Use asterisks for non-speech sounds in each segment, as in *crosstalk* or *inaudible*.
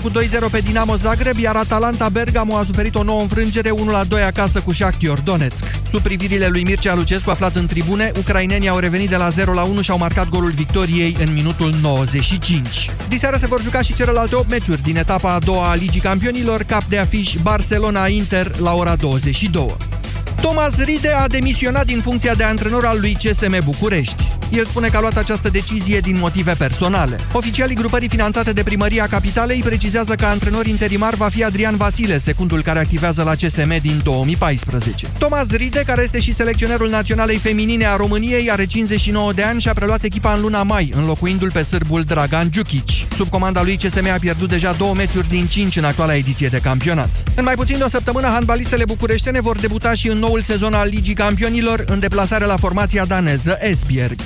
cu 2-0 pe Dinamo Zagreb, iar Atalanta Bergamo a suferit o nouă înfrângere 1-2 acasă cu Shakhtar Donetsk. Sub privirile lui Mircea Lucescu aflat în tribune, ucrainenii au revenit de la 0-1 și au marcat golul victoriei în minutul 95. Diseară se vor juca și celelalte 8 meciuri din etapa a doua a Ligii Campionilor, cap de afiș Barcelona-Inter la ora 22. Thomas Ride a demisionat din funcția de antrenor al lui CSM București. El spune că a luat această decizie din motive personale. Oficialii grupării finanțate de Primăria Capitalei precizează că antrenor interimar va fi Adrian Vasile, secundul care activează la CSM din 2014. Thomas Ride, care este și selecționerul naționalei feminine a României, are 59 de ani și a preluat echipa în luna mai, înlocuindu-l pe sârbul Dragan Djukic. Sub comanda lui CSM a pierdut deja două meciuri din 5 în actuala ediție de campionat. În mai puțin de o săptămână, handbalistele bucureștene vor debuta și în noul sezon al Ligii Campionilor în deplasare la formația daneză Esbjerg.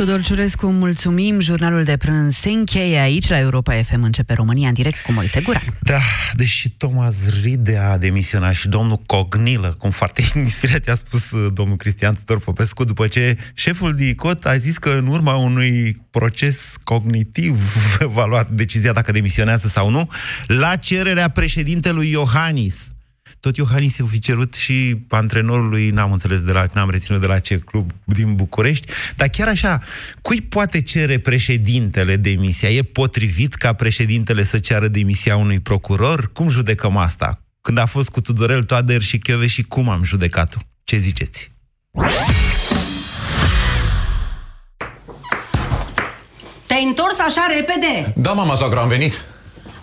Tudor Ciurescu, mulțumim. Jurnalul de prânz se încheie aici, la Europa FM. Începe România în direct cu Moise Guran. Da, deși Thomas Ride a demisionat și domnul Cognilă, cum foarte *laughs* inspirat a spus uh, domnul Cristian Tudor Popescu, după ce șeful DICOT a zis că în urma unui proces cognitiv *laughs* va lua decizia dacă demisionează sau nu, la cererea președintelui Iohannis tot Iohannis se fi cerut și antrenorului, n-am înțeles de la, n-am reținut de la ce club din București, dar chiar așa, cui poate cere președintele demisia? E potrivit ca președintele să ceară demisia unui procuror? Cum judecăm asta? Când a fost cu Tudorel Toader și Chiove și cum am judecat-o? Ce ziceți? Te-ai întors așa repede? Da, mama soacră, am venit.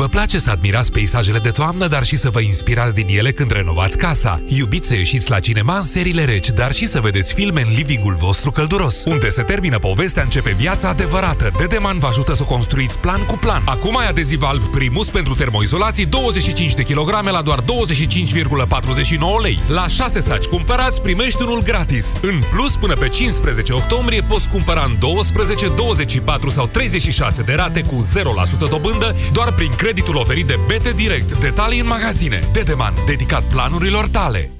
Vă place să admirați peisajele de toamnă, dar și să vă inspirați din ele când renovați casa. Iubiți să ieșiți la cinema în seriile reci, dar și să vedeți filme în livingul vostru călduros. Unde se termină povestea, începe viața adevărată. Dedeman vă ajută să construiți plan cu plan. Acum ai adeziv alb Primus pentru termoizolații 25 de kg la doar 25,49 lei. La 6 saci cumpărați, primești unul gratis. În plus, până pe 15 octombrie poți cumpăra în 12, 24 sau 36 de rate cu 0% dobândă doar prin creditul oferit de BT Direct. Detalii în magazine. Dedeman, dedicat planurilor tale.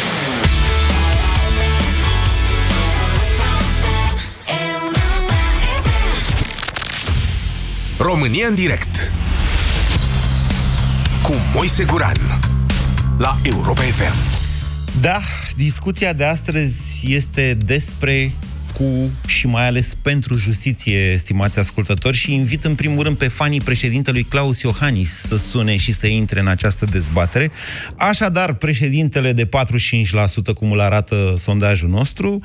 România în direct cu Moise Guran la Europa FM. Da, discuția de astăzi este despre cu și mai ales pentru justiție, stimați ascultători, și invit în primul rând pe fanii președintelui Claus Iohannis să sune și să intre în această dezbatere. Așadar, președintele de 45%, cum îl arată sondajul nostru,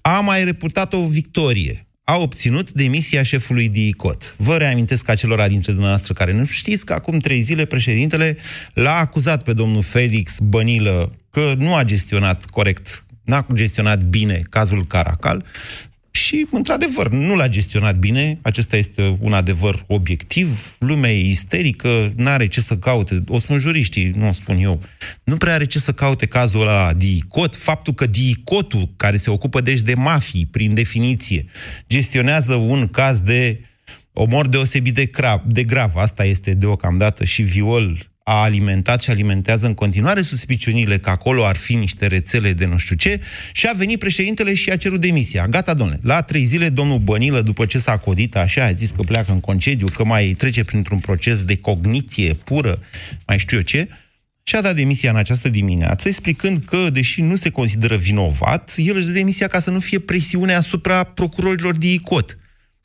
a mai reputat o victorie a obținut demisia șefului DICOT. Vă reamintesc acelora dintre dumneavoastră care nu știți că acum trei zile președintele l-a acuzat pe domnul Felix Bănilă că nu a gestionat corect, n-a gestionat bine cazul Caracal Și, într-adevăr, nu l-a gestionat bine, acesta este un adevăr obiectiv, lumea e isterică, nu are ce să caute, o spun juriștii, nu o spun eu, nu prea are ce să caute cazul ăla DICOT, faptul că DICOT-ul, care se ocupă deci de mafii, prin definiție, gestionează un caz de omor deosebit de, grav, de grav, asta este deocamdată, și viol a alimentat și alimentează în continuare suspiciunile că acolo ar fi niște rețele de nu știu ce și a venit președintele și a cerut demisia. Gata, domnule. La trei zile, domnul Bănilă, după ce s-a codit așa, a zis că pleacă în concediu, că mai trece printr-un proces de cogniție pură, mai știu eu ce, și a dat demisia în această dimineață, explicând că, deși nu se consideră vinovat, el își dă demisia ca să nu fie presiune asupra procurorilor de ICOT.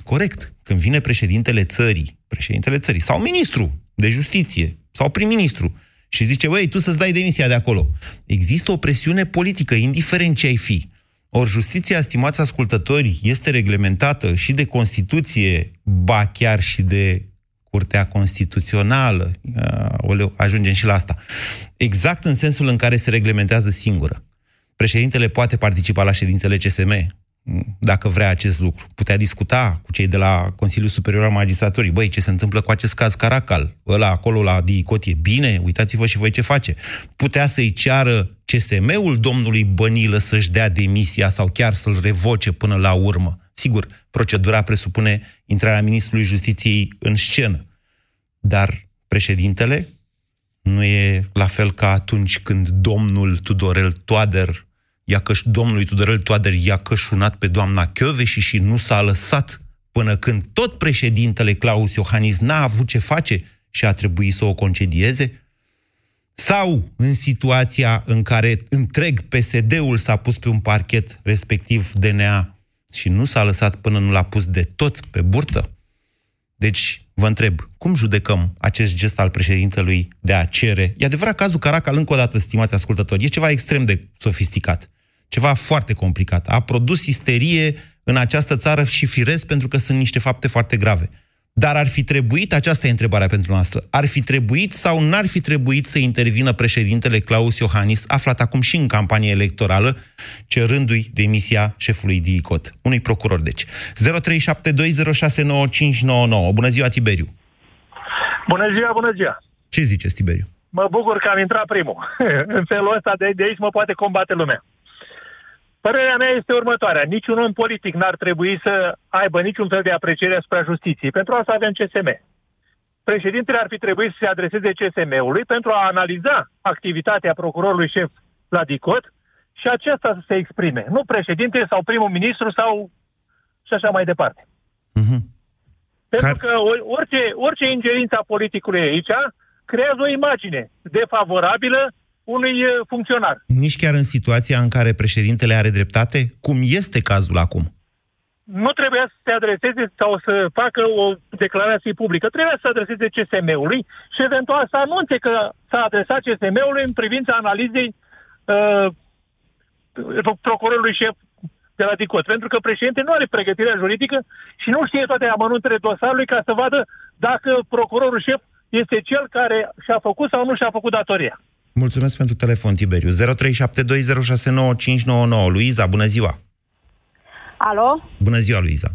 Corect. Când vine președintele țării, președintele țării sau ministru de justiție sau prim-ministru și zice, băi, tu să-ți dai demisia de acolo. Există o presiune politică, indiferent ce ai fi. Ori justiția, stimați ascultători, este reglementată și de Constituție, ba chiar și de Curtea Constituțională. Uh, ajungem și la asta. Exact în sensul în care se reglementează singură. Președintele poate participa la ședințele CSM, dacă vrea acest lucru. Putea discuta cu cei de la Consiliul Superior al Magistraturii. Băi, ce se întâmplă cu acest caz Caracal? Ăla acolo la DICOT e bine? Uitați-vă și voi ce face. Putea să-i ceară CSM-ul domnului Bănilă să-și dea demisia sau chiar să-l revoce până la urmă. Sigur, procedura presupune intrarea Ministrului Justiției în scenă. Dar președintele nu e la fel ca atunci când domnul Tudorel Toader i-a căș- domnului Tudorel Toader i-a cășunat pe doamna Chioveși și nu s-a lăsat până când tot președintele Claus Iohannis n-a avut ce face și a trebuit să o concedieze? Sau în situația în care întreg PSD-ul s-a pus pe un parchet, respectiv DNA, și nu s-a lăsat până nu l-a pus de tot pe burtă? Deci, vă întreb, cum judecăm acest gest al președintelui de a cere? E adevărat, cazul Caracal, încă o dată, stimați ascultători, e ceva extrem de sofisticat ceva foarte complicat. A produs isterie în această țară și firesc pentru că sunt niște fapte foarte grave. Dar ar fi trebuit, aceasta e întrebarea pentru noastră, ar fi trebuit sau n-ar fi trebuit să intervină președintele Claus Iohannis, aflat acum și în campanie electorală, cerându-i demisia șefului DICOT, unui procuror, deci. 0372069599. Bună ziua, Tiberiu! Bună ziua, bună ziua! Ce ziceți, Tiberiu? Mă bucur că am intrat primul. *laughs* în felul ăsta de, de aici mă poate combate lumea. Părerea mea este următoarea. Niciun om politic n-ar trebui să aibă niciun fel de apreciere asupra justiției. Pentru asta avem CSM. Președintele ar fi trebuit să se adreseze CSM-ului pentru a analiza activitatea procurorului șef la DICOT și acesta să se exprime. Nu președinte sau primul ministru sau și așa mai departe. Uh-huh. Pentru că orice, orice ingerință a politicului aici creează o imagine defavorabilă unui funcționar. Nici chiar în situația în care președintele are dreptate, cum este cazul acum? Nu trebuia să se adreseze sau să facă o declarație publică. Trebuia să se adreseze CSM-ului și eventual să anunțe că s-a adresat CSM-ului în privința analizei uh, procurorului șef de la DICOT. Pentru că președinte nu are pregătirea juridică și nu știe toate amănuntele dosarului ca să vadă dacă procurorul șef este cel care și-a făcut sau nu și-a făcut datoria. Mulțumesc pentru telefon, Tiberiu. 0372069599. Luiza, bună ziua! Alo? Bună ziua, Luiza!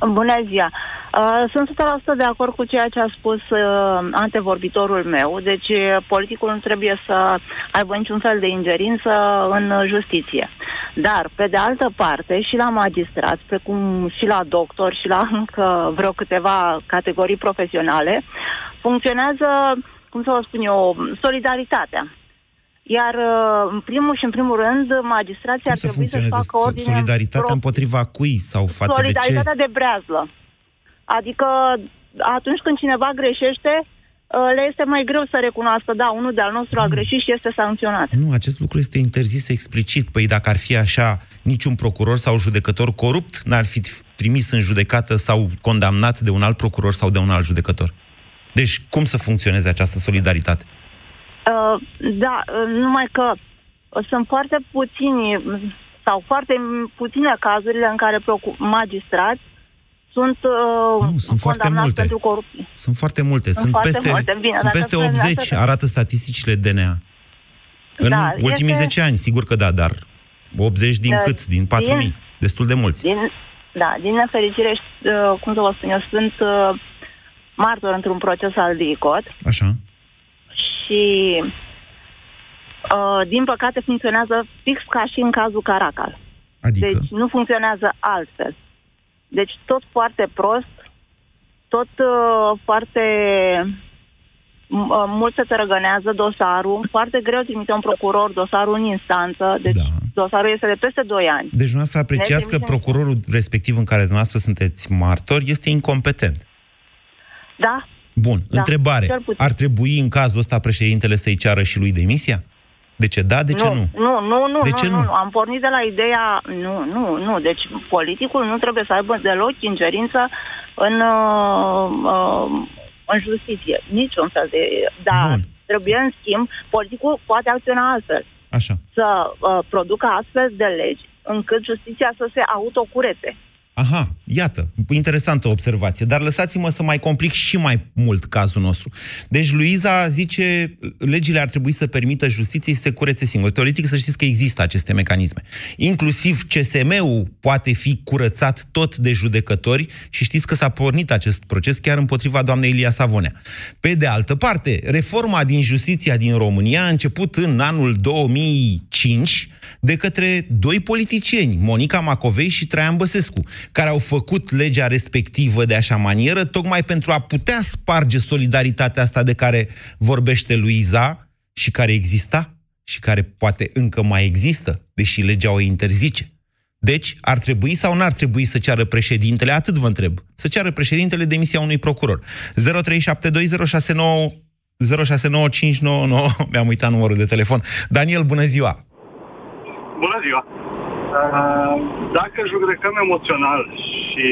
Bună ziua! Uh, sunt 100% de acord cu ceea ce a spus uh, antevorbitorul meu. Deci, uh, politicul nu trebuie să aibă niciun fel de ingerință în justiție. Dar, pe de altă parte, și la magistrați, precum și la doctor și la încă vreo câteva categorii profesionale, funcționează cum să vă spun eu, solidaritatea. Iar uh, în primul și în primul rând, magistrația ar trebui să facă ordine... Solidaritatea pro... împotriva cui sau față Solidaritatea de ce? de breazlă. Adică atunci când cineva greșește, uh, le este mai greu să recunoască, da, unul de-al nostru a greșit și este sancționat. Nu, acest lucru este interzis explicit. Păi dacă ar fi așa, niciun procuror sau judecător corupt n-ar fi trimis în judecată sau condamnat de un alt procuror sau de un alt judecător. Deci, cum să funcționeze această solidaritate? Uh, da, uh, numai că sunt foarte puțini sau foarte puține cazurile în care magistrați sunt, uh, nu, sunt foarte multe. pentru corupție. Sunt foarte multe. Sunt, sunt foarte peste, multe. Bine, sunt peste 80, arată statisticile DNA. În da, ultimii este... 10 ani, sigur că da, dar 80 din da, cât? Din 4.000. Din, destul de mulți. Din, Da, din nefericire, uh, cum să vă spun eu, sunt uh, martor într-un proces al DICOT Așa. și uh, din păcate funcționează fix ca și în cazul Caracal. Adică? Deci nu funcționează altfel. Deci tot foarte prost, tot uh, foarte m- uh, mult se tărăgănează dosarul, foarte greu trimite un procuror dosarul în instanță, deci da. dosarul este de peste 2 ani. Deci dumneavoastră apreciați Ne că trimitem- procurorul respectiv în care dumneavoastră sunteți martor este incompetent. Da, Bun, Da, întrebare. cel puțin. Ar trebui în cazul ăsta președintele să-i ceară și lui demisia? De ce da, de ce nu? Nu, nu, nu, De nu, ce nu, nu? nu. Am pornit de la ideea, nu, nu, nu. Deci politicul nu trebuie să aibă deloc ingerință în, uh, uh, în justiție. Niciun fel de... Dar Bun. trebuie, în schimb, politicul poate acționa altfel. Așa. Să uh, producă astfel de legi încât justiția să se autocurete. Aha, iată, interesantă observație, dar lăsați-mă să mai complic și mai mult cazul nostru. Deci Luiza zice, legile ar trebui să permită justiției să se curețe singur. Teoretic să știți că există aceste mecanisme. Inclusiv CSM-ul poate fi curățat tot de judecători și știți că s-a pornit acest proces chiar împotriva doamnei Ilia Savonea. Pe de altă parte, reforma din justiția din România a început în anul 2005 de către doi politicieni, Monica Macovei și Traian Băsescu, care au făcut legea respectivă de așa manieră, tocmai pentru a putea sparge solidaritatea asta de care vorbește Luiza și care exista și care poate încă mai există, deși legea o interzice. Deci, ar trebui sau n-ar trebui să ceară președintele, atât vă întreb, să ceară președintele demisia unui procuror. 0372069599, 069 *laughs* mi-am uitat numărul de telefon. Daniel, bună ziua! Bună ziua! Uh, Dacă judecăm emoțional și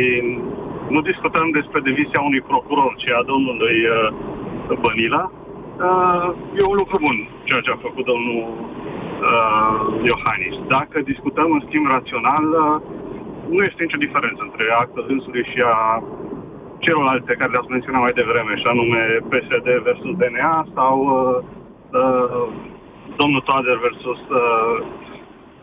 nu discutăm despre demisia unui procuror, ci a domnului uh, Bănila, uh, e un lucru bun ceea ce a făcut domnul uh, Iohannis. Dacă discutăm în schimb rațional, uh, nu este nicio diferență între actul dânsului și a celorlalte care le-ați menționat mai devreme, și anume PSD versus DNA sau uh, uh, domnul Toader versus uh,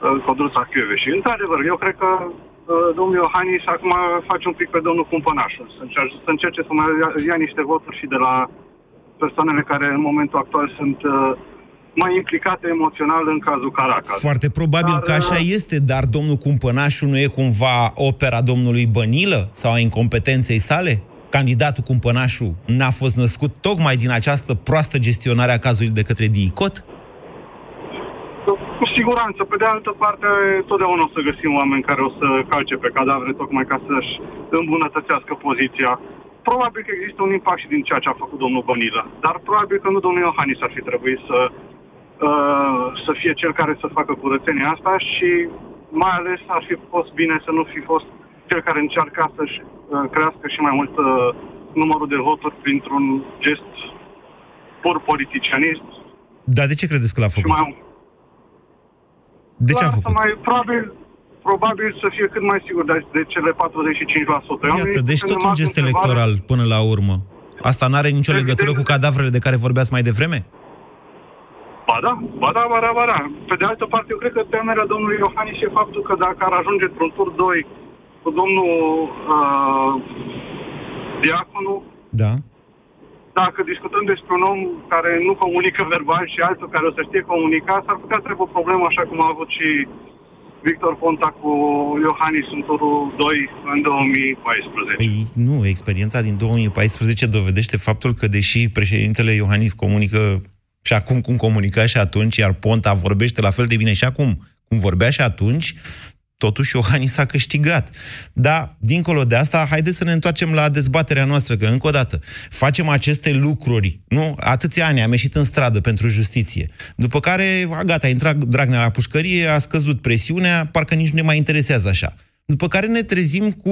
uh, Codruța Chiove. Și, într-adevăr, eu cred că uh, domnul Iohannis acum face un pic pe domnul Cumpănașul, să încerce, să încerce să mai ia, ia niște voturi și de la persoanele care în momentul actual sunt uh, mai implicate emoțional în cazul Caracas. Foarte probabil Dar, că așa uh, este, dar domnul Cumpănașu nu e cumva opera domnului Bănilă sau a incompetenței sale? Candidatul Cumpănașu n-a fost născut tocmai din această proastă gestionare a cazului de către DICOT? Cu siguranță. Pe de altă parte, totdeauna o să găsim oameni care o să calce pe cadavre tocmai ca să-și îmbunătățească poziția. Probabil că există un impact și din ceea ce a făcut domnul Bănilă, dar probabil că nu domnul Iohannis ar fi trebuit să, uh, să fie cel care să facă curățenia asta și mai ales ar fi fost bine să nu fi fost cel care încearcă să-și uh, crească și mai mult uh, numărul de voturi printr-un gest pur politicianist. Dar de ce credeți că l-a Și făcut? mai, De ce a doar făcut? Să mai, probabil, probabil să fie cât mai sigur de, de cele 45%. Eu am Iată, venit deci cu tot un semnământ gest întrebare. electoral până la urmă. Asta n-are nicio Evident. legătură cu cadavrele de care vorbeați mai devreme? Ba da, ba da, ba da, ba da. Pe de altă parte, eu cred că temerea domnului Iohannis e faptul că dacă ar ajunge într-un tur 2 cu domnul uh, Diaconu, Da. Dacă discutăm despre un om care nu comunică verbal și altul care o să știe comunica, s-ar putea să aibă o problemă așa cum a avut și Victor Ponta cu Iohannis în turul 2 în 2014. Păi nu, experiența din 2014 dovedește faptul că deși președintele Iohannis comunică și acum cum comunica și atunci, iar Ponta vorbește la fel de bine și acum cum vorbea și atunci, totuși Iohannis a câștigat. Dar, dincolo de asta, haideți să ne întoarcem la dezbaterea noastră, că, încă o dată, facem aceste lucruri, nu? Atâția ani am ieșit în stradă pentru justiție. După care, a, gata, a intrat Dragnea la pușcărie, a scăzut presiunea, parcă nici nu ne mai interesează așa. După care ne trezim cu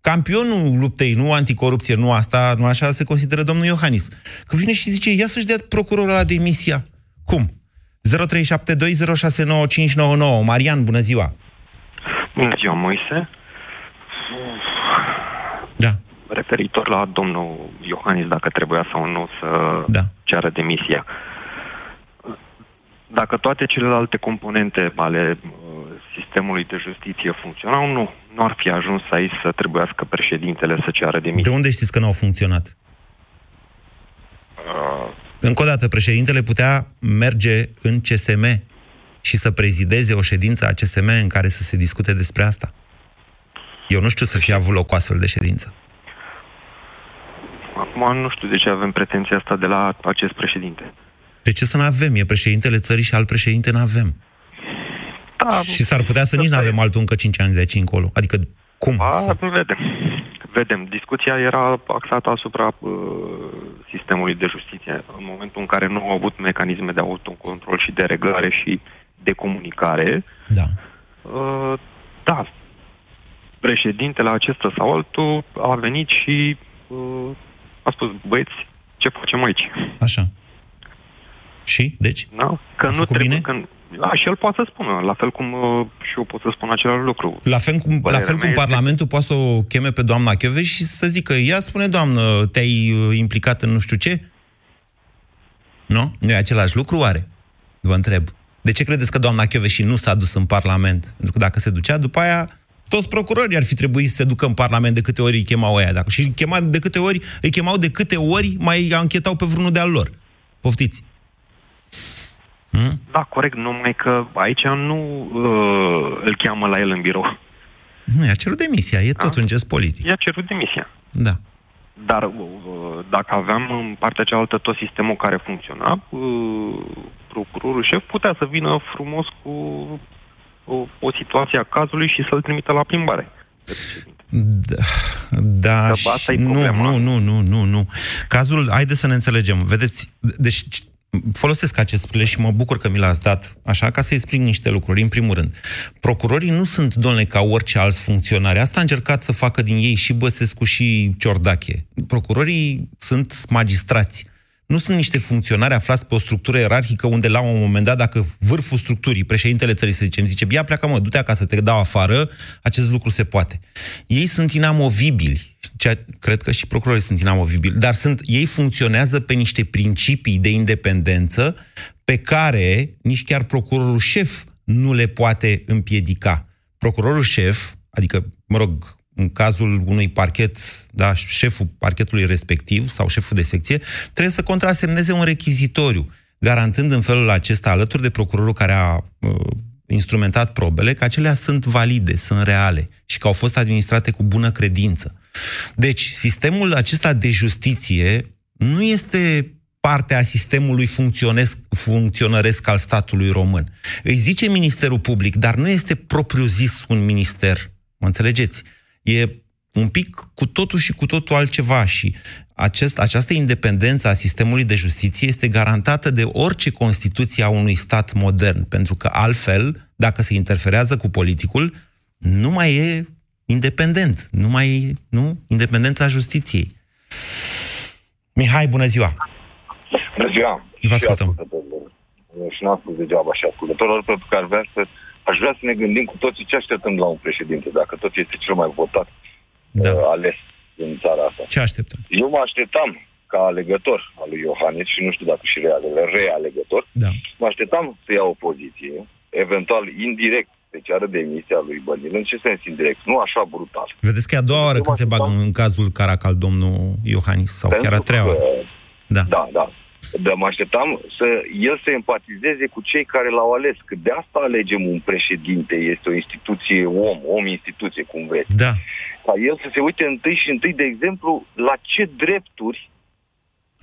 campionul luptei, nu anticorupție, nu asta, nu așa se consideră domnul Iohannis. Că vine și zice, ia să-și dea procurorul la demisia. Cum? 0372069599. Marian, bună ziua! Bună ziua, Moise. Da. Referitor la domnul Iohannis, dacă trebuia sau nu să da. ceară demisia. Dacă toate celelalte componente ale uh, sistemului de justiție funcționau, nu. Nu ar fi ajuns aici să trebuiască președintele să ceară De demisia. unde știți că n-au funcționat? Uh, Încă o dată, președintele putea merge în CSM și să prezideze o ședință a CSM în care să se discute despre asta. Eu nu știu să fie avut loc o astfel de ședință. acum nu știu de ce avem pretenția asta de la acest președinte. De ce să nu avem? E președintele țării și alt președinte nu avem. Da, Și s-ar putea să nici nu avem altul încă 5 ani de aici încolo. Adică, cum? A, vedem. Vedem. Discuția era axată asupra uh, sistemului de justiție. În momentul în care nu au avut mecanisme de autocontrol și de reglare și de comunicare, Da. uh, da, președintele acesta sau altul a venit și uh, a spus, băieți, ce facem aici? Așa. Și? Deci? Da? Că A nu făcut trebuie... bine? Că, da, și el poate să spună, la fel cum uh, și eu pot să spun același lucru. La fel cum, la Părerea fel mea cum este- Parlamentul poate să o cheme pe doamna Chioveș și să zică, ea spune, doamnă, te-ai uh, implicat în nu știu ce? Nu? Nu e același lucru, oare? Vă întreb. De ce credeți că doamna Chiove și nu s-a dus în Parlament? Pentru că dacă se ducea, după aia toți procurorii ar fi trebuit să se ducă în Parlament de câte ori îi chemau aia. Dacă și îi chema de câte ori, îi chemau de câte ori mai anchetau pe vreunul de al lor. Poftiți. Hmm? Da, corect, numai că aici nu uh, îl cheamă la el în birou. Nu, i-a cerut demisia, e tot un gest politic. I-a cerut demisia. Da. Dar uh, dacă aveam în partea cealaltă tot sistemul care funcționa, uh, procurorul șef putea să vină frumos cu o, o situație a cazului și să-l trimită la plimbare. Da, da Că și asta e nu, problema. nu, nu, nu, nu, nu. Cazul, haideți să ne înțelegem. Vedeți, deci folosesc acest prilej și mă bucur că mi l-ați dat așa, ca să explic niște lucruri. În primul rând, procurorii nu sunt, domnule, ca orice alți funcționari. Asta a încercat să facă din ei și Băsescu și Ciordache. Procurorii sunt magistrați. Nu sunt niște funcționari aflați pe o structură ierarhică unde la un moment dat, dacă vârful structurii, președintele țării, să zicem, zice, bia, pleacă mă, du-te acasă, te dau afară, acest lucru se poate. Ei sunt inamovibili, ceea, cred că și procurorii sunt inamovibili, dar sunt, ei funcționează pe niște principii de independență pe care nici chiar procurorul șef nu le poate împiedica. Procurorul șef, adică, mă rog, în cazul unui parchet, da, șeful parchetului respectiv sau șeful de secție, trebuie să contrasemneze un rechizitoriu, garantând în felul acesta, alături de procurorul care a uh, instrumentat probele, că acelea sunt valide, sunt reale și că au fost administrate cu bună credință. Deci, sistemul acesta de justiție nu este parte a sistemului funcționesc, funcționăresc al statului român. Îi zice Ministerul Public, dar nu este propriu-zis un minister. Mă înțelegeți? E un pic cu totul și cu totul altceva și acest, această independență a sistemului de justiție este garantată de orice Constituție a unui stat modern, pentru că altfel, dacă se interferează cu politicul, nu mai e independent, nu mai e, nu? Independența justiției. Mihai, bună ziua! Bună ziua! Vă ascultăm. Și n-am spus degeaba și ascultătorilor, pentru că ar vrea să, aș vrea să ne gândim cu toții ce așteptăm de la un președinte, dacă tot este cel mai votat da. uh, ales în țara asta. Ce așteptăm? Eu mă așteptam ca alegător al lui Iohannis și nu știu dacă și reale, realegător, da. mă așteptam să ia o poziție, eventual indirect, să ceară demisia lui Bănil. În ce sens indirect? Nu așa brutal. Vedeți că e a doua oară când se bagă în cazul Caracal domnul Iohannis, sau chiar a treia oară. Da. Da, da. Dar mă așteptam să el să empatizeze cu cei care l-au ales, că de asta alegem un președinte, este o instituție om, om-instituție, cum vreți. Da. Ca el să se uite întâi și întâi, de exemplu, la ce drepturi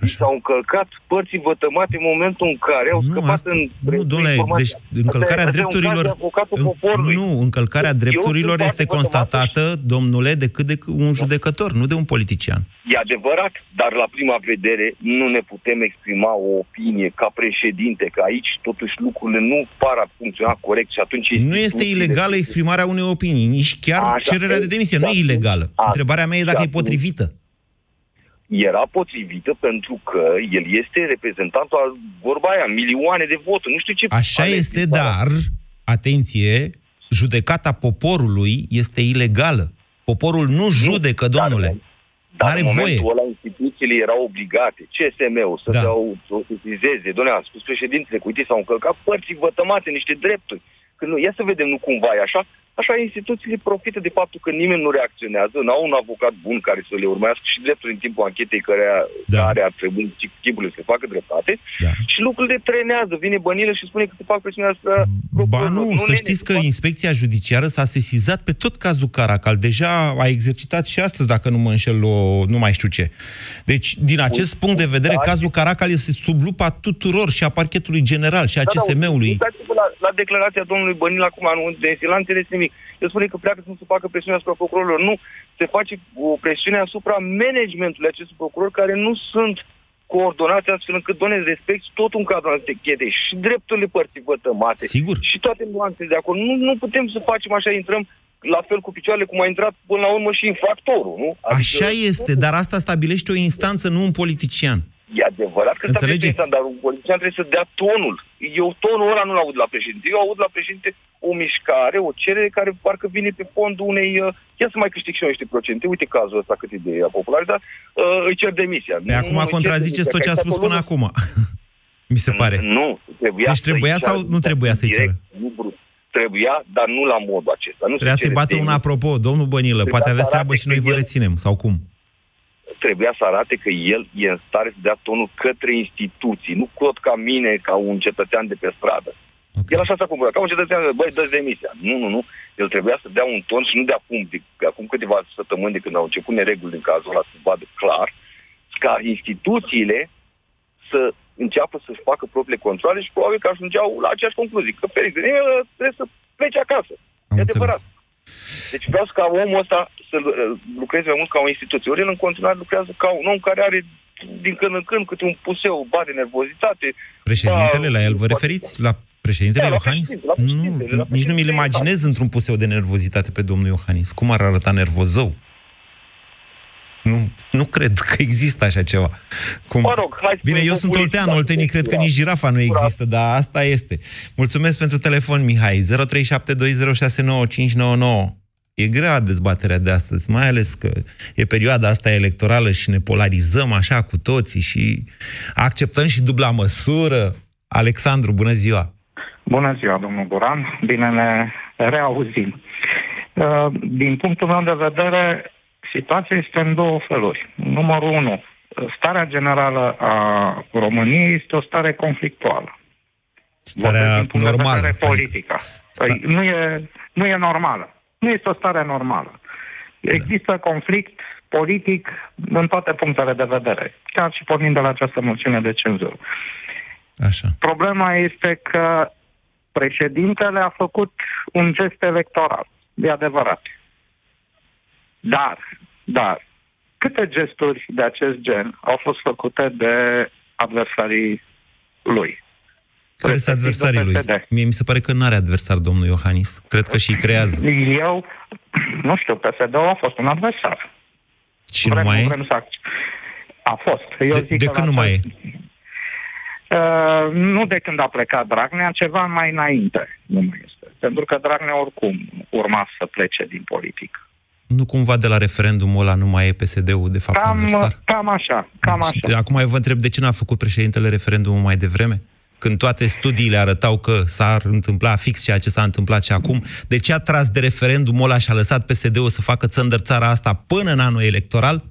i s-au încălcat părții vătămate în momentul în care au scăpat în... Nu, domnule, deci încălcarea drepturilor... În, nu, încălcarea drepturilor este constatată, domnule, decât de un judecător, nu de un politician. E adevărat, dar la prima vedere nu ne putem exprima o opinie ca președinte, că aici totuși lucrurile nu par a funcționa corect și atunci... Nu este ilegală exprimarea unei opinii, nici chiar Așa, cererea de demisie, nu e ilegală. A, Întrebarea mea e dacă e potrivită era potrivită pentru că el este reprezentantul al, vorba aia, milioane de voturi. Nu știu ce... Așa este, dar, atenție, judecata poporului este ilegală. Poporul nu judecă, domnule. Dar N-are în voie. momentul ăla instituțiile erau obligate, CSM-ul, să Da. da. o sesizeze. Doamne, a spus președintele, cu uite, s-au încălcat părții vătămate, niște drepturi. Că nu, ia să vedem, nu cumva e așa, Așa, instituțiile profită de faptul că nimeni nu reacționează, n-au un avocat bun care să le urmească și dreptul în timpul anchetei care, da. care ar trebui chipurile să facă dreptate da. și lucrurile trenează. Vine bănile și spune că se fac presiunea asupra Ba nu, nu să știți că fac... inspecția judiciară s-a sesizat pe tot cazul Caracal. Deja a exercitat și astăzi, dacă nu mă înșel, o, nu mai știu ce. Deci, din acest Ui, punct de vedere, da, cazul Caracal este sub lupa tuturor și a parchetului general și a da, CSM-ului. Da, la, la declarația domnului Bănil acum, nu, de la înțeles nimic. El spune că pleacă să nu se facă presiune asupra procurorilor. Nu, se face o presiune asupra managementului acestui procurori care nu sunt coordonați astfel încât, doamne, respecti tot un cadru anchete și drepturile părții vătămate. Sigur. Și toate nuanțele de acolo. Nu, nu putem să facem așa, intrăm la fel cu picioarele cum a intrat până la urmă și infractorul, nu? Adică, așa este, dar asta stabilește o instanță, nu un politician. E adevărat că Înțelegeți? dar un politician trebuie să dea tonul. Eu tonul ăla nu-l aud la președinte. Eu aud la președinte o mișcare, o cerere care parcă vine pe fondul unei... Uh, ia să mai câștig și eu niște procente. Uite cazul ăsta cât e de popular, dar uh, îi cer demisia. De acum nu, contraziceți tot ce a spus până acum. *laughs* Mi se pare. Nu, trebuia Deci trebuia sau nu trebuia să-i ceră? Nu brut. Trebuia, dar nu la modul acesta. Nu trebuia să-i bată un apropo, domnul Bănilă, poate aveți treabă și noi vă reținem, sau cum? Trebuia să arate că el e în stare să dea tonul către instituții, nu tot ca mine, ca un cetățean de pe stradă. Okay. El așa s-a cumpărat, ca un cetățean, băi, dă demisia. Nu, nu, nu. El trebuia să dea un ton și nu de acum, de, de acum câteva săptămâni de când au început nereguli din cazul ăla să vadă clar, ca instituțiile să înceapă să-și facă propriile controle și probabil că ajungeau la aceeași concluzie, că Peregrin trebuie să plece acasă. Am e adevărat. Deci vreau ca omul ăsta să uh, lucreze mai mult ca o instituție. Ori el în continuare lucrează ca un om care are din când în când câte un puseu, ba de nervozitate. Președintele, ba, la el vă referiți? La președintele da, Iohannis? La președinte, la nu, nici nu mi-l imaginez da. într-un puseu de nervozitate pe domnul Iohannis. Cum ar arăta nervozău? Nu, nu cred că există așa ceva. Cum... Mă rog, hai Bine, eu sunt oltean, oltenii cred că nici girafa nu există, dar asta este. Mulțumesc pentru telefon, Mihai. 0372069599. E grea dezbaterea de astăzi, mai ales că e perioada asta electorală și ne polarizăm așa cu toții și acceptăm și dubla măsură. Alexandru, bună ziua! Bună ziua, domnul Buran! Bine ne reauzim. Uh, din punctul meu de vedere, situația este în două feluri. Numărul unu, starea generală a României este o stare conflictuală. Starea normală. politică. Păi, nu, e, nu e normală. Nu este o stare normală. Există conflict politic în toate punctele de vedere, chiar și pornind de la această moțiune de cenzură. Așa. Problema este că președintele a făcut un gest electoral, de adevărat. Dar, dar, câte gesturi de acest gen au fost făcute de adversarii lui? Care sunt adversarii lui? Mie mi se pare că nu are adversar domnul Iohannis. Cred că și creează. Eu, nu știu, PSD-ul a fost un adversar. Și vrem, nu mai e? Vrem să a fost. Eu de zic de când nu mai e? Uh, nu de când a plecat Dragnea, ceva mai înainte nu mai este. Pentru că Dragnea oricum urma să plece din politică. Nu cumva de la referendumul ăla nu mai e PSD-ul, de fapt, cam, adversar? Cam așa, cam așa. Acum vă întreb de ce n-a făcut președintele referendumul mai devreme? Când toate studiile arătau că s-ar întâmpla fix ceea ce s-a întâmplat și acum, de ce a tras de referendumul ăla și a lăsat PSD-ul să facă țăndăr țara asta până în anul electoral?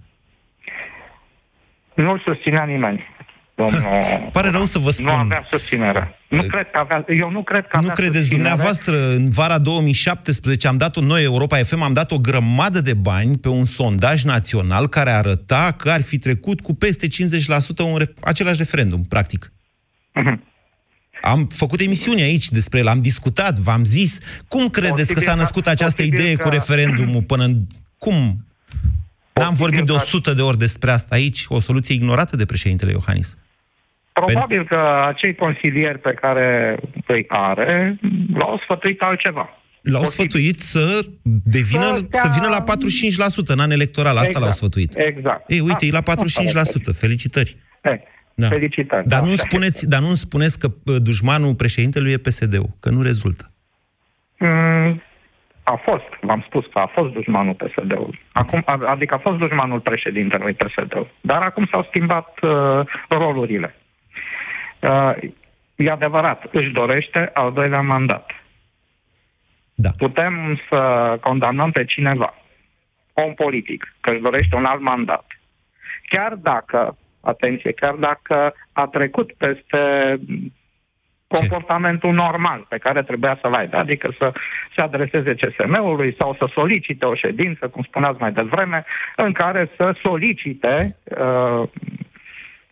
Nu susținea nimeni. Domnul, *laughs* Pare rău să vă spun. Nu avea susținere. Nu cred că avea, eu nu cred că Nu credeți, susținere. dumneavoastră, în vara 2017 am dat-o noi, Europa FM, am dat o grămadă de bani pe un sondaj național care arăta că ar fi trecut cu peste 50% un re- același referendum, practic. Uh-huh. Am făcut emisiuni aici despre el, am discutat, v-am zis. Cum credeți posibil că s-a născut această idee că... cu referendumul până în... Cum? N-am vorbit de 100 de ori despre asta aici, o soluție ignorată de președintele Iohannis. Probabil Pen... că acei consilieri pe care îi are l-au sfătuit altceva. L-au Posibil. sfătuit să devină, să, să vină la 45% în an electoral. Asta exact. l-au sfătuit. Exact. Ei, uite, e la 45%. Felicitări. Ei, da. Felicitări. Dar, da, nu spuneți, dar nu spuneți că dușmanul președintelui e PSD-ul, că nu rezultă. Mm, a fost, v-am spus că a fost dușmanul PSD-ului. Acum, adică a fost dușmanul președintelui PSD-ul. Dar acum s-au schimbat uh, rolurile. Uh, e adevărat, își dorește al doilea mandat. Da. Putem să condamnăm pe cineva, om politic, că își dorește un alt mandat. Chiar dacă, atenție, chiar dacă a trecut peste comportamentul normal pe care trebuia să-l aibă, adică să se adreseze CSM-ului sau să solicite o ședință, cum spuneați mai devreme, în care să solicite uh,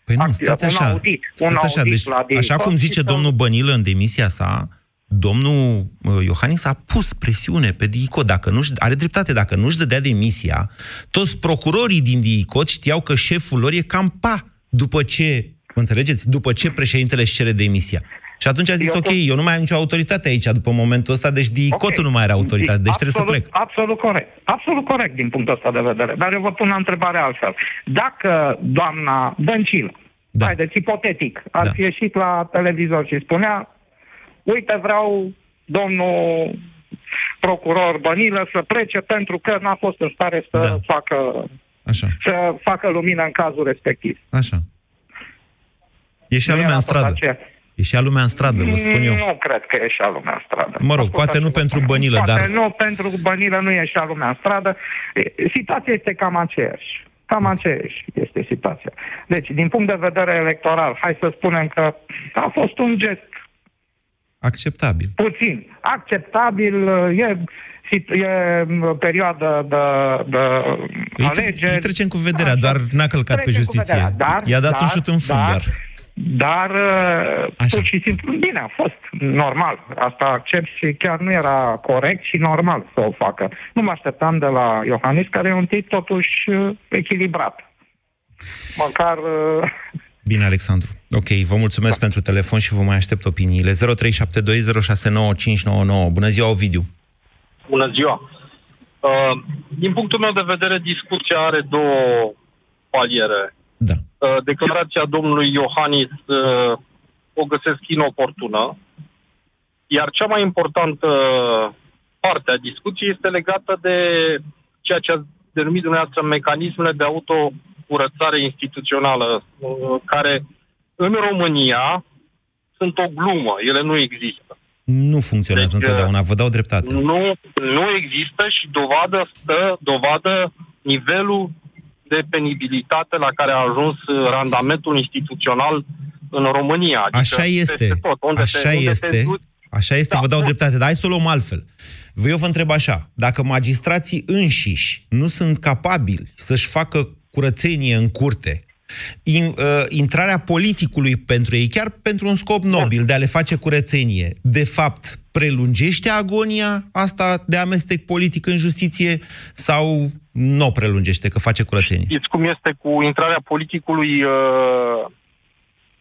Păi nu, acti- stați un așa. audit, stați un așa. audit Deci, la așa director cum zice și să- domnul Bănilă în demisia sa, domnul uh, Iohannis a pus presiune pe DICOT. Dacă nu are dreptate, dacă nu-și dădea demisia, toți procurorii din DICOT știau că șeful lor e cam pa după ce, mă înțelegeți, după ce președintele își cere demisia. Și atunci a zis, Eu ok, tot- eu nu mai am nicio autoritate aici după momentul ăsta, deci DICOT-ul nu mai are autoritate, deci trebuie să absolut, plec. Absolut corect. Absolut corect din punctul ăsta de vedere. Dar eu vă pun o întrebare altfel. Dacă doamna Dăncilă, da. haideți, ipotetic, ar Da. fi ieșit la televizor și spunea uite, vreau domnul procuror Bănilă să plece pentru că n-a fost în stare să da. facă Așa. să facă lumină în cazul respectiv. Așa. Ieșea Nu lumea era în tot stradă. aceea. Ieșea lumea în stradă, vă spun eu. Nu cred că ieșea lumea în stradă. Mă rog, poate nu pentru Bănilă, Poate dar... nu, pentru Bănilă nu ieșea lumea în stradă. E, Situația este cam aceeași. Cam aceeași este situația. Deci, din punct de vedere electoral, hai să spunem că a fost un gest Acceptabil. puțin acceptabil, e, e perioadă de, de Îi, alegeri. îi trecem cu vederea, doar n-a călcat pe Trecem cu justiție. vederea, dar- I-a dat un dar- șut în fund dar- doar. Dar, uh, pur și simplu, bine, a fost normal. Asta accept și chiar nu era corect și normal să o facă. Nu mă așteptam de la Iohannis, care e un tip totuși uh, echilibrat. Măcar... uh, Bine, Alexandru. Ok, vă mulțumesc pentru telefon și vă mai aștept opiniile. 0372069599. Bună ziua, Ovidiu. Bună ziua! Uh, din punctul meu de vedere, discuția are două paliere. Da. Uh, declarația domnului Iohannis uh, o găsesc inoportună, iar cea mai importantă parte a discuției este legată de ceea ce ați denumit dumneavoastră mecanismele de autocurățare instituțională, uh, care în România sunt o glumă, ele nu există. Nu funcționează Deci, întotdeauna, vă dau dreptate. Nu, nu există și dovadă stă, dovadă nivelul de penibilitate la care a ajuns uh, randamentul instituțional în România. Adică Așa este. peste Tot, unde Așa te, unde este. Te duci, Așa este, Da, vă dau bun. dreptate, dar hai să o luăm altfel. Eu vă întreb așa, dacă magistrații înșiși nu sunt capabili să-și facă curățenie în curte, in, uh, intrarea politicului pentru ei, chiar pentru un scop nobil de a le face curățenie, de fapt prelungește agonia asta de amestec politic în justiție sau nu o prelungește, că face curățenie? Știți cum este cu intrarea politicului, uh,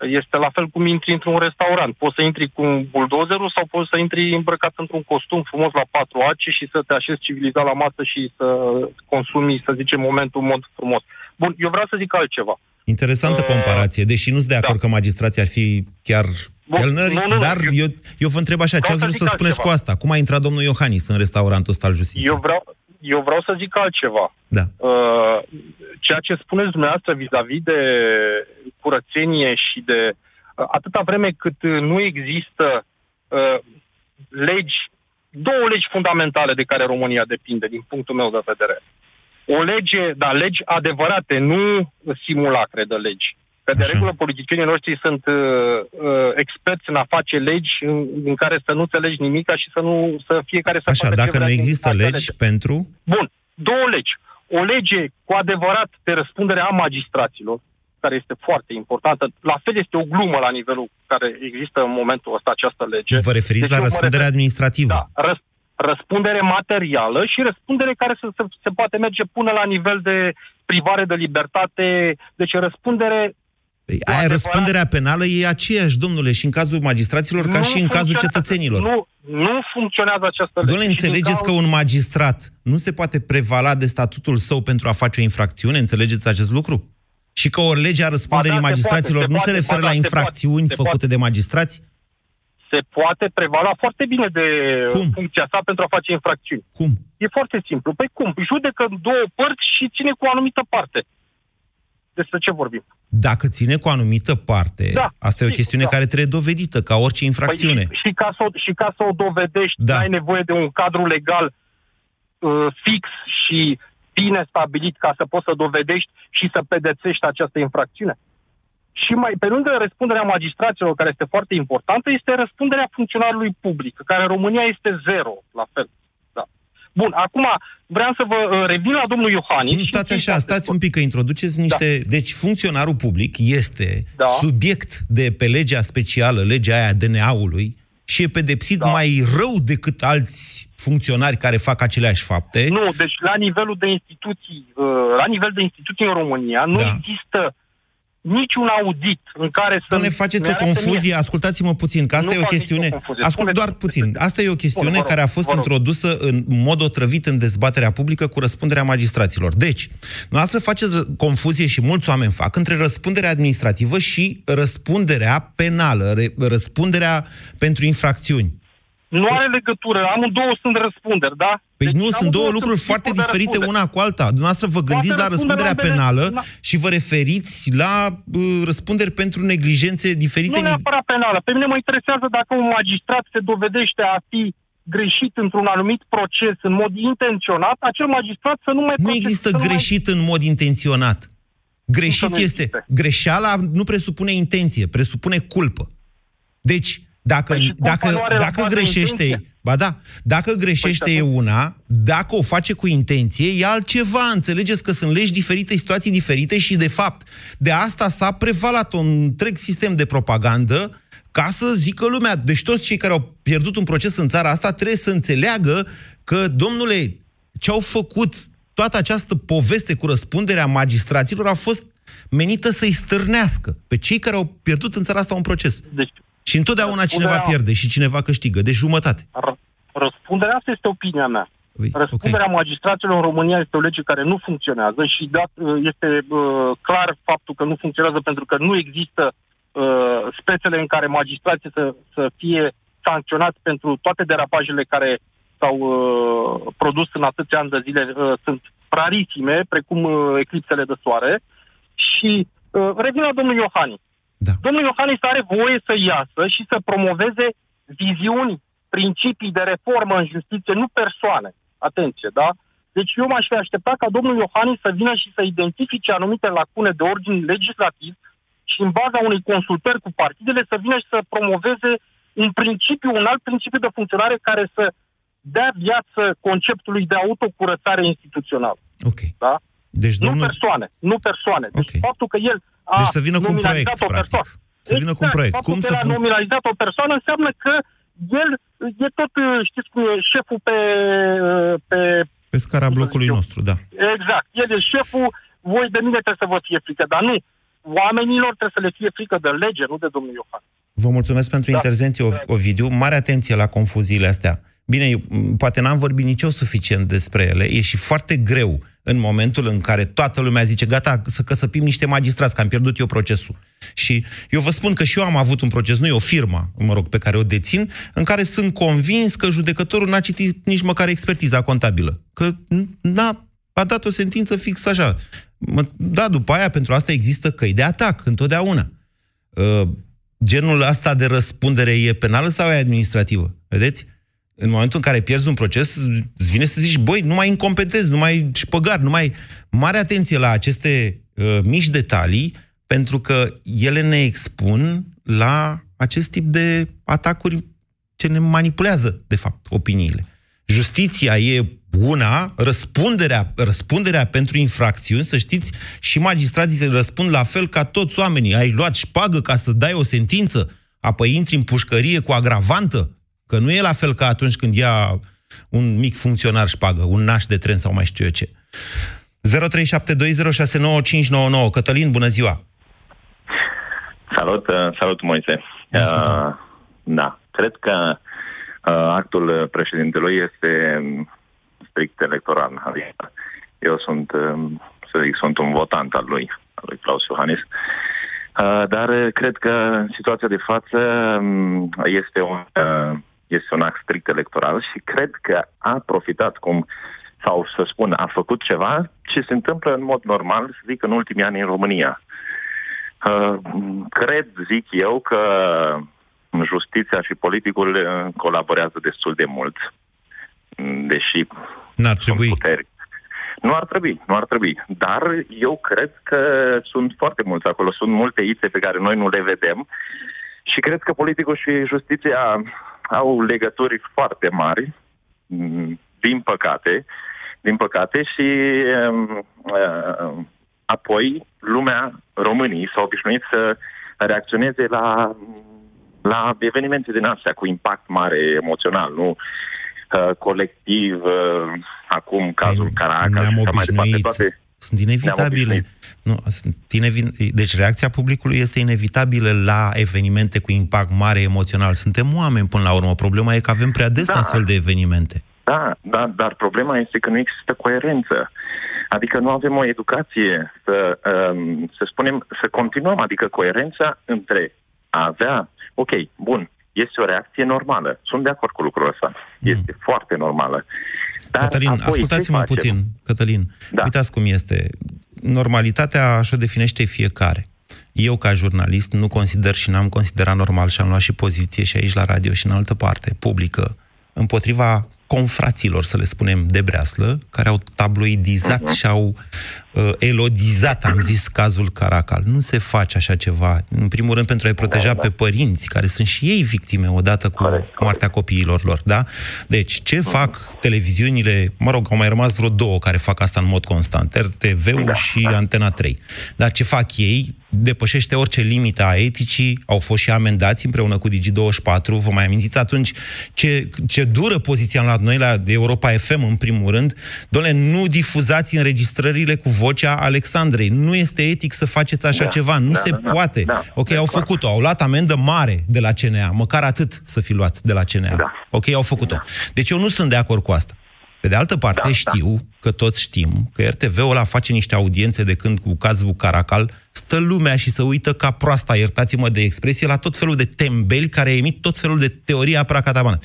este la fel cum intri într-un restaurant. Poți să intri cu un buldozerul sau poți să intri îmbrăcat într-un costum frumos la patru ace și să te așezi civilizat la masă și să consumi, să zicem, momentul în mod frumos. Bun, eu vreau să zic altceva. Interesantă Uh, comparație, deși nu sunt de acord că magistrații ar fi chiar Bun, chelnări, nu, nu, nu, dar eu- eu, eu vă întreb așa, ce Vreau ați să vrut să zic spuneți cu altceva. asta? Cum a intrat domnul Iohannis în restaurantul ăsta al justiției? Eu vreau, eu vreau să zic altceva. Da. Uh, ceea ce spuneți dumneavoastră vis-a-vis de curățenie și de uh, atâta vreme cât uh, nu există uh, legi, două legi fundamentale de care România depinde, din punctul meu de vedere. O lege, da, legi adevărate, nu simulacre de legi. Că de regulă politicienii noștri sunt uh, uh, experți în a face legi în, în care să nu înțelegi nimica și să nu să fiecare să Așa, facă ce dacă nu vrea din există acea legi lege. pentru... Bun, două legi. O lege cu adevărat de răspundere a magistraților, care este foarte importantă. La fel este o glumă la nivelul care există în momentul ăsta această lege. Vă referiți Deci la eu mă răspunderea refer- administrativă. Da, răs- răspundere materială și răspundere care să, să, se poate merge până la nivel de privare de libertate. Deci răspundere Păi, Aia, răspunderea penală e aceeași, domnule, și în cazul magistraților, ca Nu și în cazul funcționează. cetățenilor. Nu, nu funcționează această lege. Domnule, Și din înțelegeți că cauza- un magistrat nu se poate prevala de statutul său pentru a face o infracțiune? Înțelegeți acest lucru? Și că o lege a răspunderii Ba da, se magistraților poate, nu se se poate, referă ba la da, se infracțiuni poate, se făcute poate. de magistrați? Se poate prevala foarte bine de Cum? funcția sa pentru a face infracțiuni. Cum? E foarte simplu. Păi cum? Judecă două părți și ține cu o anumită parte. despre ce vorbim. Dacă ține cu o anumită parte, Da, asta e o sigur, chestiune da. care trebuie dovedită, ca orice infracțiune. Păi și, și, ca să, o- și ca să o dovedești, Da. da. ai nevoie de un cadru legal uh, fix și bine stabilit ca să poți să dovedești și să pedepsești această infracțiune. Și mai pe lângă răspunderea magistraților, care este foarte importantă, este răspunderea funcționarului public, care în România este zero, la fel. Da. Bun, acum vreau să vă uh, revin la domnul Iohannis. Nu, și stați cei așa, foarte stați un pic că introduceți niște... Da. Deci funcționarul public este Da. subiect de pe legea specială, legea aia DNA-ului, și e pedepsit da. mai rău decât alți funcționari care fac aceleași fapte. Nu, deci la nivelul de instituții, uh, la nivel de instituții în România, nu Da. există niciun audit în care să... Să ne faceți o mi-arate confuzie, mie. ascultați-mă puțin, că asta Nu e o fac chestiune... nicio confuzie. Ascult Spuneți- doar puțin. Asta e o chestiune Spune, vă rog, care a fost vă rog. introdusă în mod otrăvit în dezbaterea publică cu răspunderea magistraților. Deci, noastră faceți confuzie și mulți oameni fac între răspunderea administrativă și răspunderea penală, re- răspunderea pentru infracțiuni. Nu are legătură, amândouă sunt răspunderi, da? Păi Deci nu, sunt amândouă două lucruri tipuri foarte de diferite răspundere. una cu alta. Dumneavoastră vă gândiți la Poate răspunderea răspunderea ambele- penală Na. și vă referiți la uh, răspunderi pentru neglijențe diferite. Nu neapărat penală. Pe mine mă interesează dacă un magistrat se dovedește a fi greșit într-un anumit proces în mod intenționat, acel magistrat să nu mai Nu proces- există să nu mai- greșit în mod intenționat. Greșit nu este. Greșeala nu presupune intenție, presupune culpă. Deci, dacă, Păi și culpa dacă, nu are la dacă bază greșește, intenție? ba da, dacă greșește Păi e și atunci- una, dacă o face cu intenție, e altceva. Înțelegeți că sunt legi diferite, situații diferite și, de fapt, de asta s-a prevalat un întreg sistem de propagandă ca să zică lumea. Deci toți cei care au pierdut un proces în țara asta trebuie să înțeleagă că, domnule, ce au făcut toată această poveste cu răspunderea magistraților a fost menită să-i stârnească pe cei care au pierdut în țara asta un proces. Deci, și întotdeauna cineva răspunderea- pierde și cineva câștigă. Deci jumătate. R- răspunderea asta este opinia mea. Păi, Răspunderea okay. magistraților în România este o lege care nu funcționează și dat, este uh, clar faptul că nu funcționează pentru că nu există uh, spețele în care magistrații să, să fie sancționați pentru toate derapajele care s-au uh, produs în atâția ani de zile uh, sunt rarisime, precum uh, eclipsele de soare. Și uh, revin la domnul Iohannis. Da. Domnul Iohannis are voie să iasă și să promoveze viziuni, principii de reformă în justiție, nu persoane. Atenție, da? Deci eu m-aș fi așteptat ca domnul Iohannis să vină și să identifice anumite lacune de ordin legislativ și în baza unei consultări cu partidele să vină și să promoveze un principiu, un alt principiu de funcționare care să dea viață conceptului de autocurățare instituțională. Ok. Da? Deci, Nu domnul... persoane, nu persoane. Deci faptul că el a Deci să vină cu un nominalizat proiect, o persoană. practic. Să vină cu un proiect. Faptul Cum că să el a fun- nominalizat o persoană înseamnă că el e tot, știți cum e, șeful pe, pe... Pe scara blocului nostru, da. Exact. El e șeful, voi de mine trebuie să vă fie frică, dar nu. Oamenilor trebuie să le fie frică de lege, nu de domnul Iohan. Vă mulțumesc pentru Da. intervenție, Ov- Ovidiu. Mare atenție la confuziile astea. Bine, eu, m, poate n-am vorbit nici eu suficient despre ele. E și foarte greu în momentul în care toată lumea zice, gata, să căsăpim niște magistrați, că am pierdut eu procesul. Și eu vă spun că și eu am avut un proces, nu e o firmă, mă rog, pe care o dețin, în care sunt convins că judecătorul n-a citit nici măcar expertiza contabilă. Că n-a, a dat o sentință fix așa. Mă- Da, după aia, pentru asta există căi de atac, întotdeauna. Uh, genul ăsta de răspundere e penală sau e administrativă? Vedeți? În momentul în care pierzi un proces, îți vine să zici, băi, nu mai incompetezi, nu mai șpăgar, nu mai... Mare atenție la aceste uh, mici detalii, pentru că ele ne expun la acest tip de atacuri ce ne manipulează, de fapt, opiniile. Justiția e una, răspunderea, răspunderea pentru infracțiuni, să știți, și magistrații se răspund la fel ca toți oamenii. Ai luat șpagă ca să dai o sentință, apoi intri în pușcărie cu agravantă, că nu e la fel ca atunci când ia un mic funcționar șpagă, un naș de tren sau mai știu eu ce. 0372069599. Cătălin, bună ziua! Salut, uh, salut Moise. Uh, da, cred că uh, actul președintelui este um, strict electoral. Adică eu sunt, um, să zic, sunt un votant al lui, al lui Claus Iohannis. Uh, dar uh, cred că în situația de față um, este un, uh, este un act strict electoral și cred că a profitat cum sau să spun, a făcut ceva ce se întâmplă în mod normal, să zic, în ultimii ani în România. Uh, cred, zic eu, că justiția și politicul uh, colaborează destul de mult, deși N-ar trebui. sunt puteri. Nu ar trebui, nu ar trebui. Dar eu cred că sunt foarte mulți acolo, sunt multe ițe pe care noi nu le vedem și cred că politicul și justiția au legături foarte mari, mm, din păcate, din păcate și um, uh, apoi lumea, românii s-au obișnuit să reacționeze la, la evenimente din astea cu impact mare emoțional, nu uh, colectiv, uh, acum cazul Caracas Ne-am și așa mai departe, obișnuit. toate Sunt inevitabile. Nu, sunt inevi... Deci reacția publicului este inevitabilă la evenimente cu impact mare emoțional. Suntem oameni până la urmă. Problema e că avem prea des Da. astfel de evenimente. Da, da, dar problema este că nu există coerență. Adică nu avem o educație să, um, să spunem, să continuăm, adică coerența între a avea, ok, bun, este o reacție normală. Sunt de acord cu lucrul ăsta. Este foarte normală. Dar Cătălin, apoi, ascultați-mă ce facem? puțin. Cătălin, da. uitați cum este. Normalitatea așa definește fiecare. Eu, ca jurnalist, nu consider și n-am considerat normal și am luat și poziție și aici la radio și în altă parte, publică, împotriva confraților, să le spunem, de breaslă, care au tabloidizat și au uh, elodizat, am zis, cazul Caracal. Nu se face așa ceva. În primul rând pentru a-i proteja pe părinți, care sunt și ei victime odată cu moartea copiilor lor, da? Deci, ce fac televiziunile, mă rog, au mai rămas vreo două care fac asta în mod constant, RTV-ul și Antena 3. Dar ce fac ei depășește orice limită a eticii, au fost și amendați împreună cu Digi24, vă mai amintiți atunci ce, ce dură poziția am luat noi la Europa FM în primul rând, doamne, nu difuzați înregistrările cu vocea Alexandrei, nu este etic să faceți așa Da, ceva, nu da, se da, da. poate. Da, ok, de au acord. făcut-o, au luat amendă mare de la CNA, măcar atât să fi luat de la CNA. Da. Ok, au făcut-o. Deci eu nu sunt de acord cu asta. Pe de altă parte, da, știu da. că toți știm că RTV-ul ăla face niște audiențe de când cu cazul Caracal, stă lumea și să uită ca proasta, iertați-mă de expresie, la tot felul de tembeli care emit tot felul de teorii apracatabană.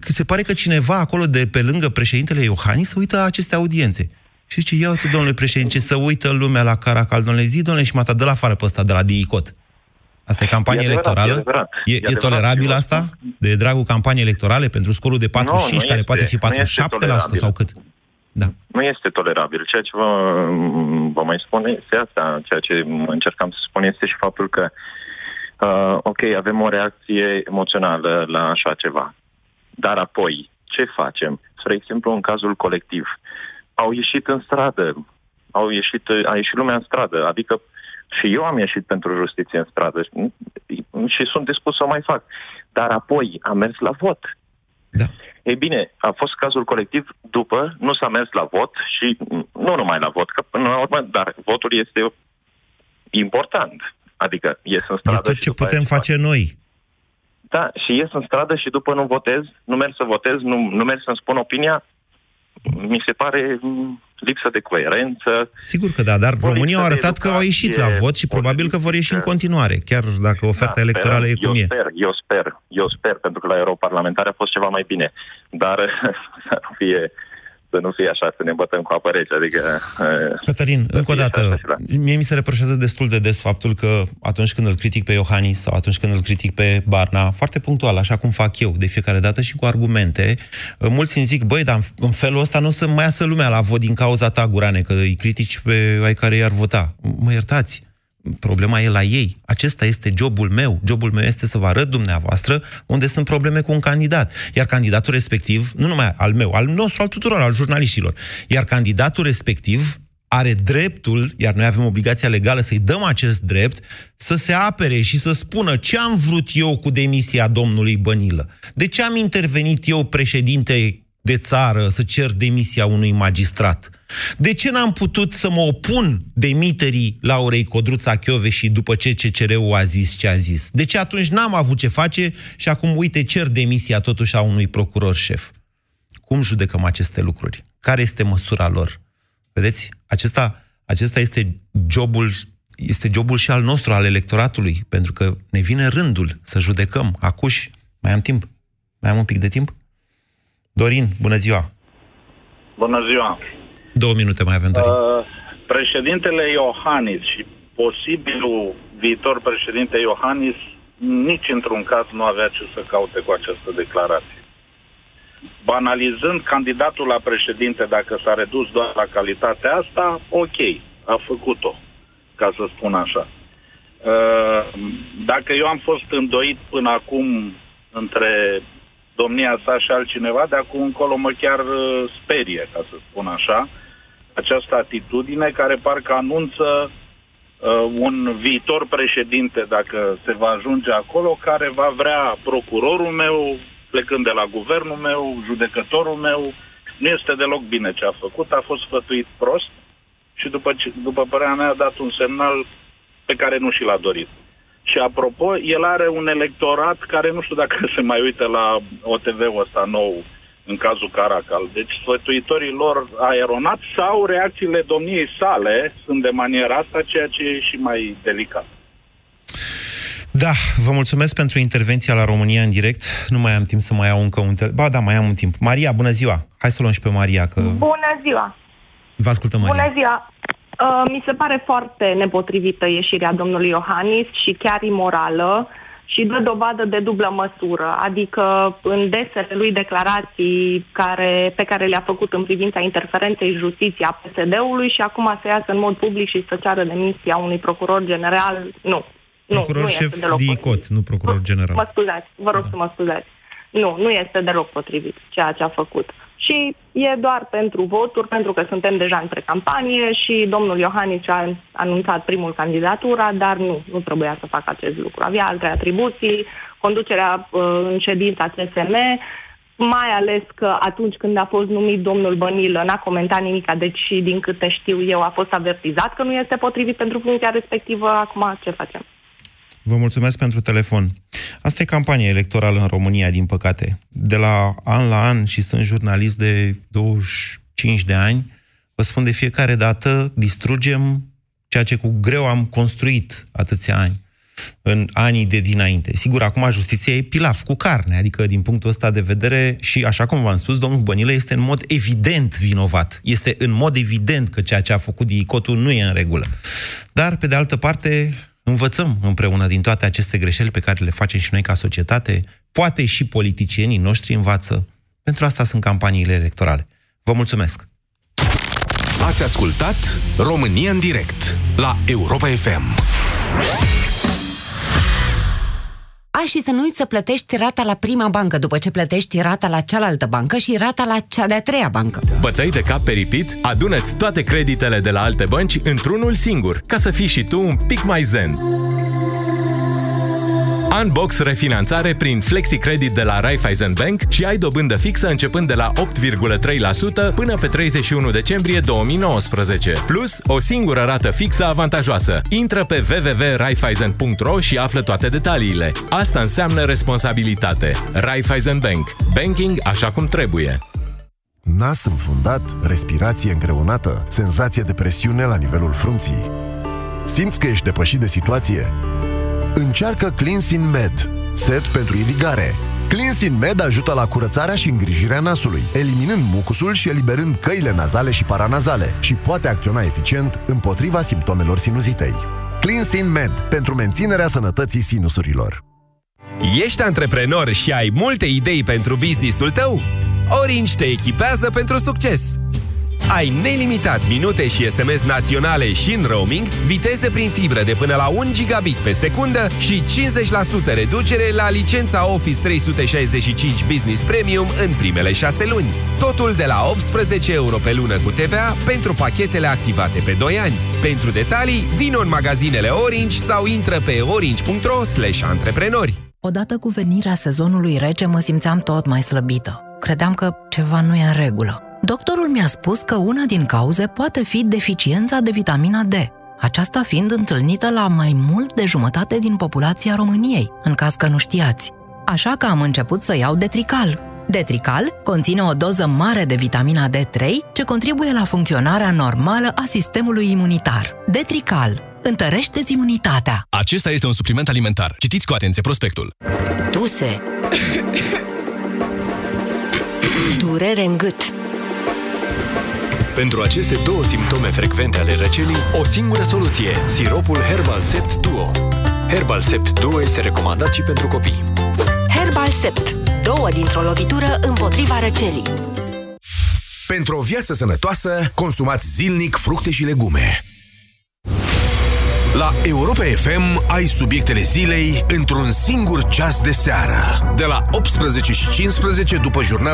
Se pare că cineva acolo de pe lângă președintele Iohannis se uită la aceste audiențe. Și zice, ia uite, domnule președinte, să uită lumea la Caracal, domnule, zi, domnule, și mă dă la afară pe ăsta de la DICOT. Asta e campanie E adevărat, electorală? e adevărat. E, E e, adevărat, tolerabil eu- asta? De dragul campaniei electorale pentru scorul de 45, nu care este, poate fi nu este 47% tolerabil. sau cât? Nu este tolerabil. Ceea ce vă, vă mai spun este asta. Ceea ce încercam să spun este și faptul că, uh, ok, avem o reacție emoțională la așa ceva. Dar apoi, ce facem? Spre exemplu, în cazul colectiv, au ieșit în stradă, au ieșit, a ieșit lumea în stradă, adică și eu am ieșit pentru justiție în stradă și sunt dispus să o mai fac. Dar apoi am mers la vot. Da. Ei bine, a fost cazul colectiv, după nu s-a mers la vot și nu numai la vot, că până la urmă, dar votul este important. Adică ies în E stradă tot și ce după putem aia face noi. Da, și ies în stradă și după nu votez, nu merg să votez, nu, nu merg să-mi spun opinia, mi se pare m, lipsă de coerență. Sigur că da, dar O România lipsă au de arătat că au ieșit la educație vot și probabil că vor ieși în continuare, chiar dacă oferta Da, electorală e sperăm. cum eu e. Sper, eu sper, eu sper, pentru că la europarlamentare a fost ceva mai bine. Dar *laughs* să nu fie, să nu fie așa, să ne bătăm cu apă rece, adică... uh, Cătălin, încă o dată, mie mi se reproșează destul de des faptul că atunci când îl critic pe Iohannis sau atunci când îl critic pe Barna, foarte punctual, așa cum fac eu de fiecare dată și cu argumente, mulți îmi zic, băi, dar în- în felul ăsta nu o să mai iasă lumea la vot din cauza ta, Gurane, că îi critici pe ai care i-ar vota. Mă iertați, problema e la ei. Acesta este jobul meu. Jobul meu este să vă arăt dumneavoastră unde sunt probleme cu un candidat. Iar candidatul respectiv, nu numai al meu, al nostru, al tuturor, al jurnaliștilor, iar candidatul respectiv are dreptul, iar noi avem obligația legală să-i dăm acest drept, să se apere și să spună ce am vrut eu cu demisia domnului Bănilă. De ce am intervenit eu, președinte de țară, să cer demisia unui magistrat? De ce n-am putut să mă opun demiterii Laurei Codruța și după ce CCR-ul a zis ce a zis? De ce atunci n-am avut ce face și acum, uite, cer demisia totuși a unui procuror șef? Cum judecăm aceste lucruri? Care este măsura lor? Vedeți? Acesta, acesta este jobul este jobul și al nostru, al electoratului, pentru că ne vine rândul să judecăm. Acuși, mai am timp? Mai am un pic de timp? Dorin, bună ziua! Bună ziua! Două minute mai avem, Dorin. Uh, președintele Iohannis și posibilul viitor președinte Iohannis nici într-un caz nu avea ce să caute cu această declarație. Banalizând candidatul la președinte, dacă s-a redus doar la calitatea asta, ok, a făcut-o, ca să spun așa. Uh, dacă eu am fost îndoit până acum între domnia sa și altcineva, de acum încolo mă chiar uh, sperie, ca să spun așa, această atitudine care parcă anunță uh, un viitor președinte, dacă se va ajunge acolo, care va vrea procurorul meu, plecând de la guvernul meu, judecătorul meu. Nu este deloc bine ce a făcut, a fost sfătuit prost și după, ce, după părerea mea a dat un semnal pe care nu și l-a dorit. Și apropo, el are un electorat care nu știu dacă *laughs* se mai uită la OTV-ul ăsta nou, în cazul Caracal. Deci sfătuitorii lor aeronat sau reacțiile domniei sale sunt de maniera asta, ceea ce e și mai delicat. Da, vă mulțumesc pentru intervenția la România în direct. Nu mai am timp să mai iau încă un... Te- ba da, mai am un timp. Maria, bună ziua! Hai să luăm și pe Maria, că... Bună ziua! Vă ascultăm, Maria. Bună ziua! Uh, mi se pare foarte nepotrivită ieșirea domnului Iohannis și chiar imorală și dă dovadă de dublă măsură, adică în desele lui declarații care, pe care le-a făcut în privința interferenței justiției a PSD-ului și acum să iasă în mod public și să ceară demisia unui procuror general, nu. Procuror nu, nu șef este deloc DICOT, nu procuror general. Mă scuzați, vă rog da. să mă scuzați. Nu, nu este deloc potrivit ceea ce a făcut. Și e doar pentru voturi, pentru că suntem deja între campanie și domnul Iohannis a anunțat primul candidatura, dar nu, nu trebuia să facă acest lucru. Avea alte atribuții, conducerea uh, în ședința TSM, mai ales că atunci când a fost numit domnul Bănilă n-a comentat nimic, deci din câte știu eu a fost avertizat că nu este potrivit pentru funcția respectivă. Acum ce facem? Vă mulțumesc pentru telefon. Asta e campania electorală în România, din păcate. De la an la an, și sunt jurnalist de 25 de ani, vă spun de fiecare dată, distrugem ceea ce cu greu am construit atâția ani în anii de dinainte. Sigur, acum justiția e pilaf cu carne, adică din punctul ăsta de vedere și așa cum v-am spus, domnul Bănilă este în mod evident vinovat. Este în mod evident că ceea ce a făcut Dicotul nu e în regulă. Dar, pe de altă parte, învățăm împreună din toate aceste greșeli pe care le facem și noi ca societate, poate și politicienii noștri învață. Pentru asta sunt campaniile electorale. Vă mulțumesc! Ați ascultat România în direct la Europa FM. A, și să nu uiți să plătești rata la prima bancă după ce plătești rata la cealaltă bancă și rata la cea de-a treia bancă. Bătăi de cap peripit? Adună-ți toate creditele de la alte bănci într-unul singur, ca să fii și tu un pic mai zen. Unbox refinanțare prin Flexi Credit de la Raiffeisen Bank și ai dobândă fixă începând de la 8,3% până pe 31 decembrie 2019. Plus, o singură rată fixă avantajoasă. Intră pe www.raiffeisen.ro și află toate detaliile. Asta înseamnă responsabilitate. Raiffeisen Bank. Banking așa cum trebuie. Nas înfundat, respirație îngreunată, senzație de presiune la nivelul frunții. Simți că ești depășit de situație? Încearcă Cleansin Med, set pentru irigare. Cleansin Med ajută la curățarea și îngrijirea nasului, eliminând mucusul și eliberând căile nazale și paranazale și poate acționa eficient împotriva simptomelor sinuzitei. Cleansin Med, pentru menținerea sănătății sinusurilor. Ești antreprenor și ai multe idei pentru businessul tău? Orange te echipează pentru succes! Ai nelimitat minute și SMS naționale și în roaming, viteze prin fibră de până la 1 gigabit pe secundă și 50% reducere la licența Office 365 Business Premium în primele 6 luni. Totul de la 18 euro pe lună cu TVA pentru pachetele activate pe 2 ani. Pentru detalii, vino în magazinele Orange sau intră pe orange.ro antreprenori. Odată cu venirea sezonului rece mă simțeam tot mai slăbită. Credeam că ceva nu e în regulă. Doctorul mi-a spus că una din cauze poate fi deficiența de vitamina D, aceasta fiind întâlnită la mai mult de jumătate din populația României, în caz că nu știați. Așa că am început să iau Detrical. Detrical conține o doză mare de vitamina D3 ce contribuie la funcționarea normală a sistemului imunitar. Detrical întărește imunitatea. Acesta este un supliment alimentar. Citiți cu atenție prospectul. Tuse. *coughs* Durere în gât Pentru aceste două simptome frecvente ale răcelii, o singură soluție, siropul Herbal Sept Duo. Herbal Sept Duo este recomandat și pentru copii. Herbal Sept. Două dintr-o lovitură împotriva răcelii. Pentru o viață sănătoasă, consumați zilnic fructe și legume. La Europa FM ai subiectele zilei într-un singur ceas de seară. De la 18 și 15 după jurnal